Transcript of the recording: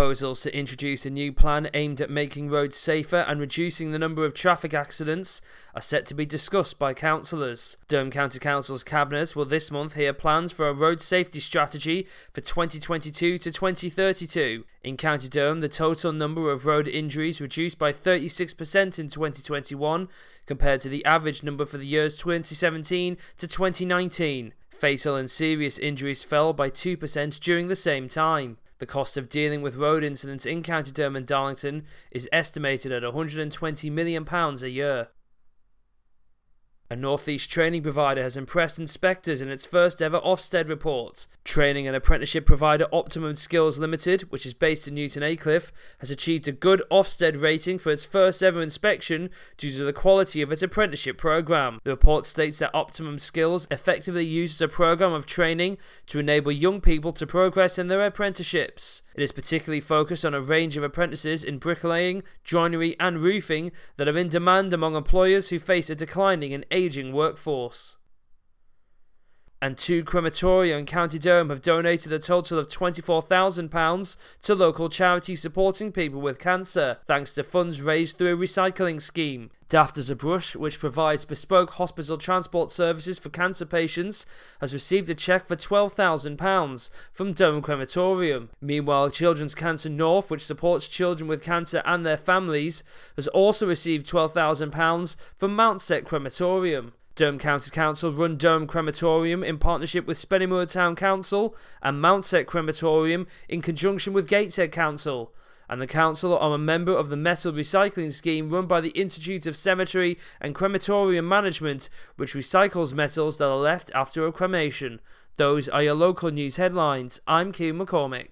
Proposals to introduce a new plan aimed at making roads safer and reducing the number of traffic accidents are set to be discussed by councillors. Durham County Council's Cabinet will this month hear plans for a road safety strategy for 2022 to 2032. In County Durham, the total number of road injuries reduced by 36% in 2021 compared to the average number for the years 2017 to 2019. Fatal and serious injuries fell by 2% during the same time. The cost of dealing with road incidents in County Durham and Darlington is estimated at £120 million a year. A Northeast training provider has impressed inspectors in its first ever Ofsted report. Training and apprenticeship provider Optimum Skills Limited, which is based in Newton Aycliffe, has achieved a good Ofsted rating for its first ever inspection due to the quality of its apprenticeship program. The report states that Optimum Skills effectively uses a program of training to enable young people to progress in their apprenticeships. It is particularly focused on a range of apprentices in bricklaying, joinery, and roofing that are in demand among employers who face a declining and aging workforce. And two crematoria in County Durham have donated a total of £24,000 to local charities supporting people with cancer, thanks to funds raised through a recycling scheme. Daft as a Brush, which provides bespoke hospital transport services for cancer patients, has received a cheque for £12,000 from Durham Crematorium. Meanwhile, Children's Cancer North, which supports children with cancer and their families, has also received £12,000 from Mountsett Crematorium. Durham County Council run Durham Crematorium in partnership with Spennymoor Town Council and Mountsett Crematorium in conjunction with Gateshead Council. And the council are a member of the metal recycling scheme run by the Institute of Cemetery and Crematorium Management, which recycles metals that are left after a cremation. Those are your local news headlines. I'm Kieran McCormick.